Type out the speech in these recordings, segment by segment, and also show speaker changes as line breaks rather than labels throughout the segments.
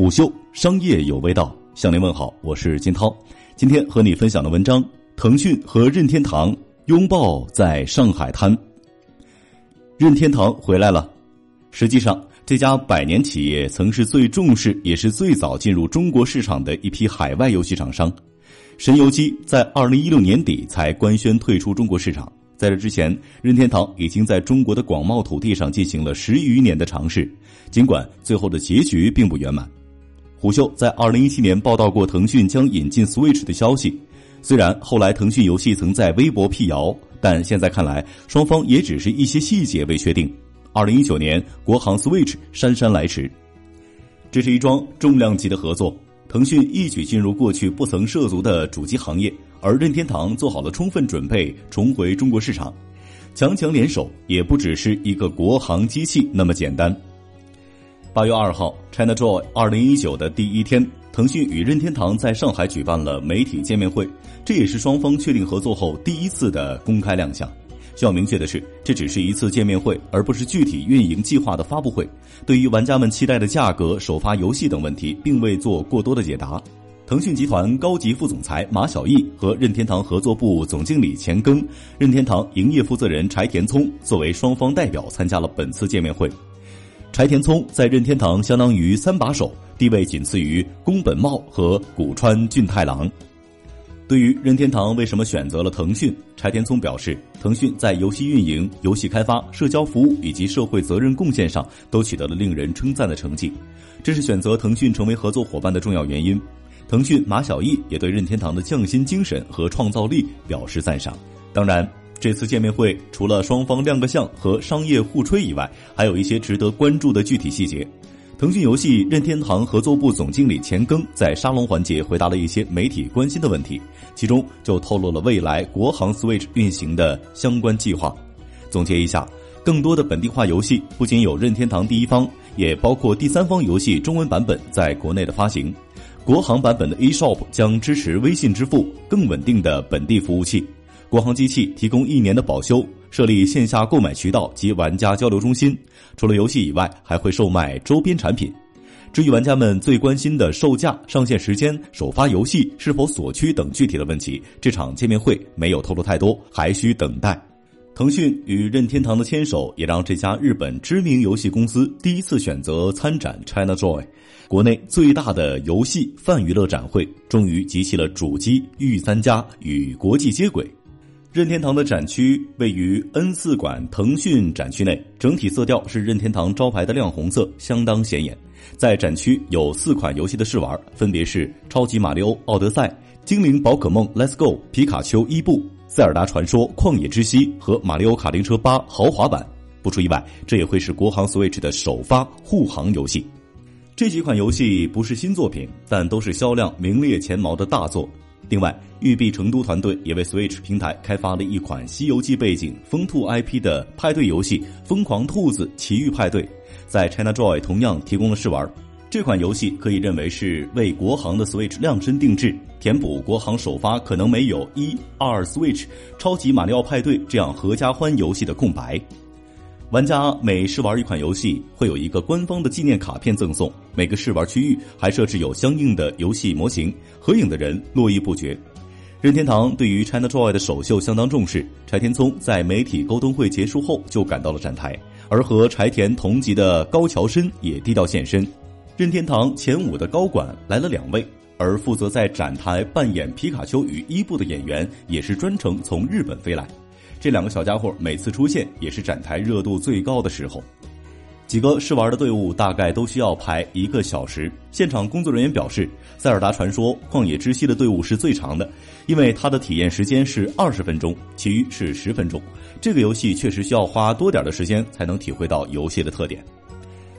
午休商业有味道，向您问好，我是金涛。今天和你分享的文章：腾讯和任天堂拥抱在上海滩。任天堂回来了。实际上，这家百年企业曾是最重视，也是最早进入中国市场的一批海外游戏厂商。神游机在二零一六年底才官宣退出中国市场。在这之前，任天堂已经在中国的广袤土地上进行了十余年的尝试，尽管最后的结局并不圆满。虎嗅在二零一七年报道过腾讯将引进 Switch 的消息，虽然后来腾讯游戏曾在微博辟谣，但现在看来，双方也只是一些细节未确定。二零一九年，国行 Switch 姗姗来迟，这是一桩重量级的合作。腾讯一举进入过去不曾涉足的主机行业，而任天堂做好了充分准备重回中国市场，强强联手也不只是一个国行机器那么简单。八月二号，ChinaJoy 二零一九的第一天，腾讯与任天堂在上海举办了媒体见面会，这也是双方确定合作后第一次的公开亮相。需要明确的是，这只是一次见面会，而不是具体运营计划的发布会。对于玩家们期待的价格、首发游戏等问题，并未做过多的解答。腾讯集团高级副总裁马晓毅和任天堂合作部总经理钱庚、任天堂营业负责人柴田聪作为双方代表参加了本次见面会。柴田聪在任天堂相当于三把手，地位仅次于宫本茂和古川俊太郎。对于任天堂为什么选择了腾讯，柴田聪表示，腾讯在游戏运营、游戏开发、社交服务以及社会责任贡献上都取得了令人称赞的成绩，这是选择腾讯成为合作伙伴的重要原因。腾讯马晓艺也对任天堂的匠心精神和创造力表示赞赏。当然，这次见面会除了双方亮个相和商业互吹以外，还有一些值得关注的具体细节。腾讯游戏任天堂合作部总经理钱庚在沙龙环节回答了一些媒体关心的问题，其中就透露了未来国行 Switch 运行的相关计划。总结一下，更多的本地化游戏不仅有任天堂第一方，也包括第三方游戏中文版本在国内的发行。国行版本的 eShop 将支持微信支付，更稳定的本地服务器。国行机器提供一年的保修。设立线下购买渠道及玩家交流中心，除了游戏以外，还会售卖周边产品。至于玩家们最关心的售价、上线时间、首发游戏是否锁区等具体的问题，这场见面会没有透露太多，还需等待。腾讯与任天堂的牵手，也让这家日本知名游戏公司第一次选择参展 ChinaJoy，国内最大的游戏泛娱乐展会，终于集齐了主机、御三家与国际接轨。任天堂的展区位于 N 四馆腾讯展区内，整体色调是任天堂招牌的亮红色，相当显眼。在展区有四款游戏的试玩，分别是《超级马里奥奥德赛》《精灵宝可梦 Let's Go》《皮卡丘伊布》《塞尔达传说：旷野之息》和《马里奥卡丁车八豪华版》。不出意外，这也会是国行 Switch 的首发护航游戏。这几款游戏不是新作品，但都是销量名列前茅的大作。另外，育碧成都团队也为 Switch 平台开发了一款《西游记》背景、疯兔 IP 的派对游戏《疯狂兔子奇遇派对》，在 ChinaJoy 同样提供了试玩。这款游戏可以认为是为国行的 Switch 量身定制，填补国行首发可能没有一二 Switch、超级马里奥派对这样合家欢游戏的空白。玩家每试玩一款游戏，会有一个官方的纪念卡片赠送。每个试玩区域还设置有相应的游戏模型，合影的人络绎不绝。任天堂对于 ChinaJoy 的首秀相当重视。柴田聪在媒体沟通会结束后就赶到了展台，而和柴田同级的高桥伸也低调现身。任天堂前五的高管来了两位，而负责在展台扮演皮卡丘与伊布的演员也是专程从日本飞来。这两个小家伙每次出现也是展台热度最高的时候。几个试玩的队伍大概都需要排一个小时。现场工作人员表示，《塞尔达传说：旷野之息》的队伍是最长的，因为它的体验时间是二十分钟，其余是十分钟。这个游戏确实需要花多点的时间才能体会到游戏的特点。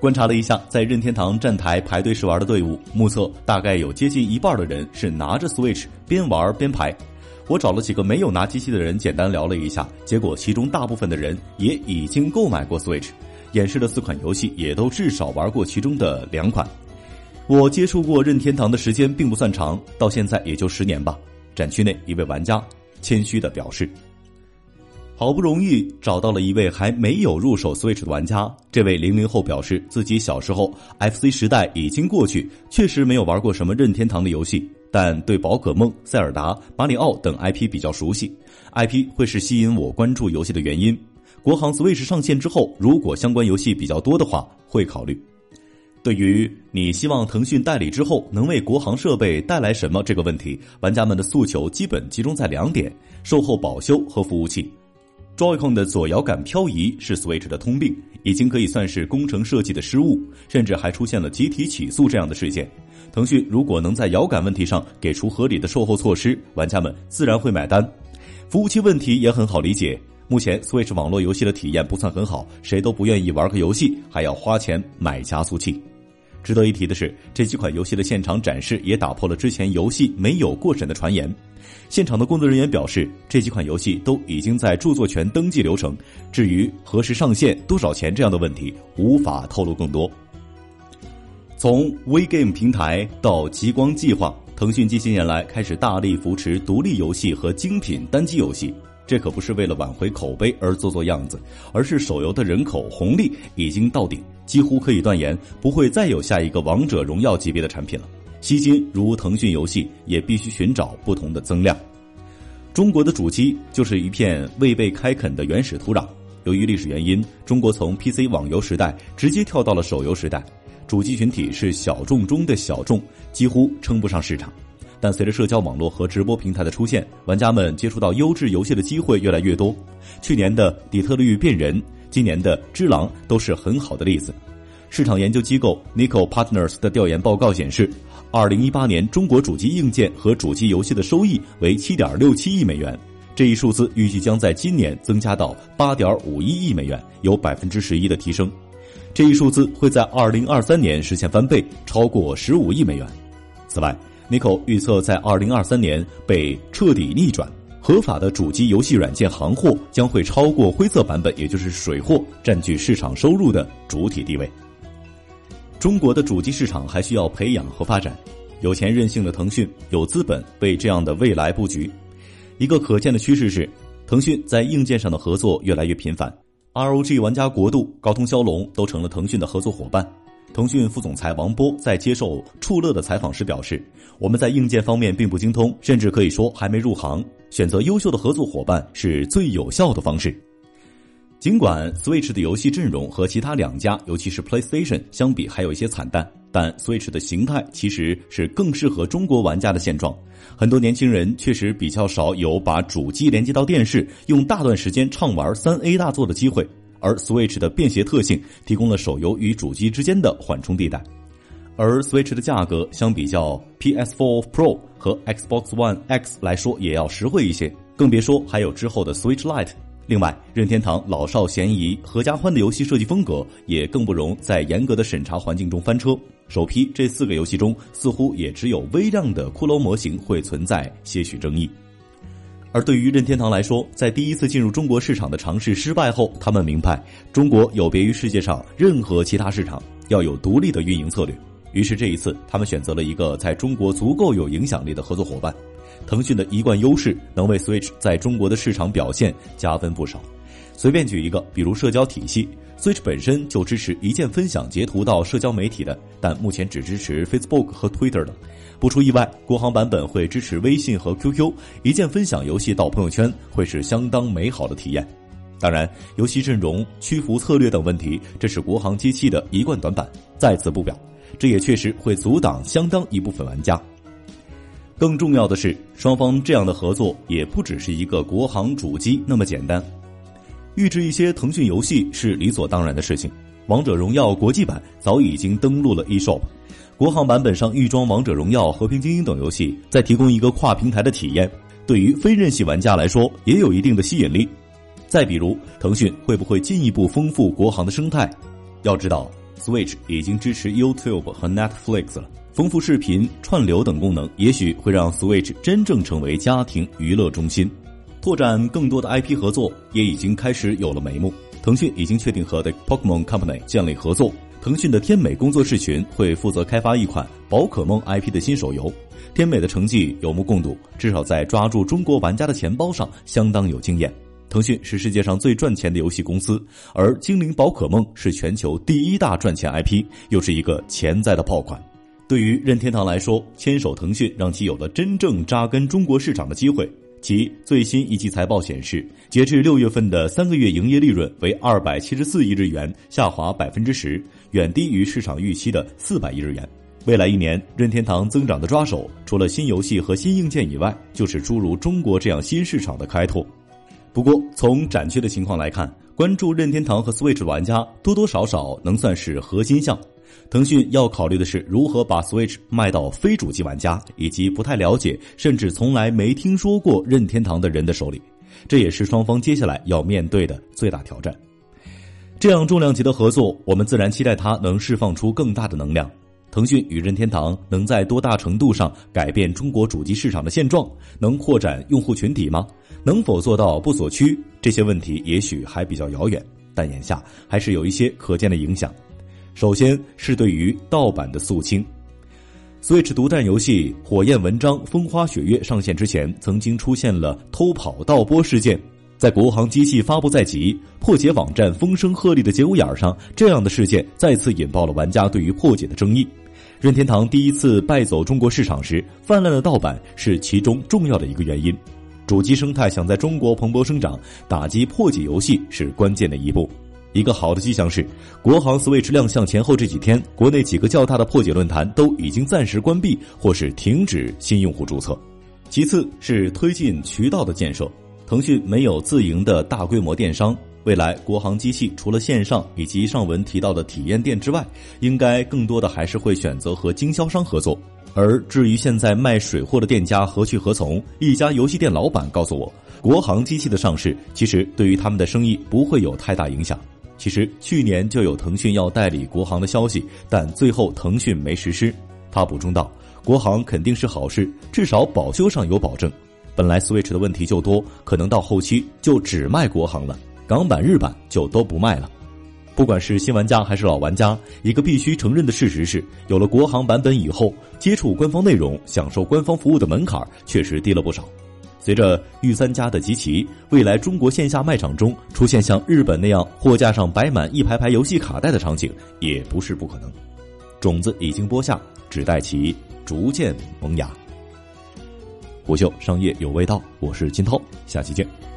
观察了一下在任天堂站台排队试玩的队伍，目测大概有接近一半的人是拿着 Switch 边玩边排。我找了几个没有拿机器的人，简单聊了一下，结果其中大部分的人也已经购买过 Switch，演示的四款游戏也都至少玩过其中的两款。我接触过任天堂的时间并不算长，到现在也就十年吧。展区内一位玩家谦虚的表示。好不容易找到了一位还没有入手 Switch 的玩家。这位零零后表示，自己小时候 FC 时代已经过去，确实没有玩过什么任天堂的游戏，但对宝可梦、塞尔达、马里奥等 IP 比较熟悉，IP 会是吸引我关注游戏的原因。国行 Switch 上线之后，如果相关游戏比较多的话，会考虑。对于你希望腾讯代理之后能为国行设备带来什么这个问题，玩家们的诉求基本集中在两点：售后保修和服务器。Joy-Con 的左摇杆漂移是 Switch 的通病，已经可以算是工程设计的失误，甚至还出现了集体起诉这样的事件。腾讯如果能在遥感问题上给出合理的售后措施，玩家们自然会买单。服务器问题也很好理解。目前 Switch 网络游戏的体验不算很好，谁都不愿意玩个游戏还要花钱买加速器。值得一提的是，这几款游戏的现场展示也打破了之前游戏没有过审的传言。现场的工作人员表示，这几款游戏都已经在著作权登记流程，至于何时上线、多少钱这样的问题，无法透露更多。从 WeGame 平台到极光计划，腾讯近些年来开始大力扶持独立游戏和精品单机游戏。这可不是为了挽回口碑而做做样子，而是手游的人口红利已经到顶，几乎可以断言不会再有下一个王者荣耀级别的产品了。吸金如腾讯游戏，也必须寻找不同的增量。中国的主机就是一片未被开垦的原始土壤。由于历史原因，中国从 PC 网游时代直接跳到了手游时代，主机群体是小众中的小众，几乎称不上市场。但随着社交网络和直播平台的出现，玩家们接触到优质游戏的机会越来越多。去年的《底特律变人》，今年的《只狼》都是很好的例子。市场研究机构 Nico Partners 的调研报告显示，二零一八年中国主机硬件和主机游戏的收益为七点六七亿美元，这一数字预计将在今年增加到八点五一亿美元，有百分之十一的提升。这一数字会在二零二三年实现翻倍，超过十五亿美元。此外，n i c o 预测，在二零二三年被彻底逆转，合法的主机游戏软件行货将会超过灰色版本，也就是水货，占据市场收入的主体地位。中国的主机市场还需要培养和发展，有钱任性的腾讯有资本为这样的未来布局。一个可见的趋势是，腾讯在硬件上的合作越来越频繁，ROG 玩家国度、高通骁龙都成了腾讯的合作伙伴。腾讯副总裁王波在接受触乐的采访时表示：“我们在硬件方面并不精通，甚至可以说还没入行。选择优秀的合作伙伴是最有效的方式。尽管 Switch 的游戏阵容和其他两家，尤其是 PlayStation 相比还有一些惨淡，但 Switch 的形态其实是更适合中国玩家的现状。很多年轻人确实比较少有把主机连接到电视，用大段时间畅玩三 A 大作的机会。”而 Switch 的便携特性提供了手游与主机之间的缓冲地带，而 Switch 的价格相比较 PS4 Pro 和 Xbox One X 来说也要实惠一些，更别说还有之后的 Switch Lite。另外，任天堂老少咸宜、合家欢的游戏设计风格也更不容在严格的审查环境中翻车。首批这四个游戏中，似乎也只有微量的骷髅模型会存在些许争议。而对于任天堂来说，在第一次进入中国市场的尝试失败后，他们明白中国有别于世界上任何其他市场，要有独立的运营策略。于是这一次，他们选择了一个在中国足够有影响力的合作伙伴。腾讯的一贯优势能为 Switch 在中国的市场表现加分不少。随便举一个，比如社交体系，Switch 本身就支持一键分享截图到社交媒体的，但目前只支持 Facebook 和 Twitter 的。不出意外，国行版本会支持微信和 QQ，一键分享游戏到朋友圈会是相当美好的体验。当然，游戏阵容、屈服策略等问题，这是国行机器的一贯短板，在此不表。这也确实会阻挡相当一部分玩家。更重要的是，双方这样的合作也不只是一个国行主机那么简单。预制一些腾讯游戏是理所当然的事情，《王者荣耀》国际版早已经登陆了 eShop。国行版本上预装《王者荣耀》《和平精英》等游戏，再提供一个跨平台的体验，对于非任系玩家来说也有一定的吸引力。再比如，腾讯会不会进一步丰富国行的生态？要知道，Switch 已经支持 YouTube 和 Netflix 了，丰富视频、串流等功能，也许会让 Switch 真正成为家庭娱乐中心。拓展更多的 IP 合作也已经开始有了眉目。腾讯已经确定和 The Pokemon Company 建立合作。腾讯的天美工作室群会负责开发一款宝可梦 IP 的新手游，天美的成绩有目共睹，至少在抓住中国玩家的钱包上相当有经验。腾讯是世界上最赚钱的游戏公司，而精灵宝可梦是全球第一大赚钱 IP，又是一个潜在的爆款。对于任天堂来说，牵手腾讯让其有了真正扎根中国市场的机会。其最新一季财报显示，截至六月份的三个月营业利润为二百七十四亿日元，下滑百分之十，远低于市场预期的四百亿日元。未来一年，任天堂增长的抓手，除了新游戏和新硬件以外，就是诸如中国这样新市场的开拓。不过，从展区的情况来看，关注任天堂和 Switch 的玩家多多少少能算是核心项。腾讯要考虑的是如何把 Switch 卖到非主机玩家以及不太了解甚至从来没听说过任天堂的人的手里，这也是双方接下来要面对的最大挑战。这样重量级的合作，我们自然期待它能释放出更大的能量。腾讯与任天堂能在多大程度上改变中国主机市场的现状？能扩展用户群体吗？能否做到不锁区？这些问题也许还比较遥远，但眼下还是有一些可见的影响。首先是对于盗版的肃清。Switch 独占游戏《火焰纹章：风花雪月》上线之前，曾经出现了偷跑盗播事件。在国行机器发布在即，破解网站风声鹤唳的节骨眼上，这样的事件再次引爆了玩家对于破解的争议。任天堂第一次败走中国市场时，泛滥的盗版是其中重要的一个原因。主机生态想在中国蓬勃生长，打击破解游戏是关键的一步。一个好的迹象是，国行 Switch 亮相前后这几天，国内几个较大的破解论坛都已经暂时关闭或是停止新用户注册。其次是推进渠道的建设，腾讯没有自营的大规模电商，未来国行机器除了线上以及上文提到的体验店之外，应该更多的还是会选择和经销商合作。而至于现在卖水货的店家何去何从，一家游戏店老板告诉我，国行机器的上市其实对于他们的生意不会有太大影响。其实去年就有腾讯要代理国行的消息，但最后腾讯没实施。他补充道：“国行肯定是好事，至少保修上有保证。本来 Switch 的问题就多，可能到后期就只卖国行了，港版、日版就都不卖了。不管是新玩家还是老玩家，一个必须承认的事实是，有了国行版本以后，接触官方内容、享受官方服务的门槛确实低了不少。”随着御三家的集齐，未来中国线下卖场中出现像日本那样货架上摆满一排排游戏卡带的场景，也不是不可能。种子已经播下，只待其逐渐萌芽。虎嗅商业有味道，我是金涛，下期见。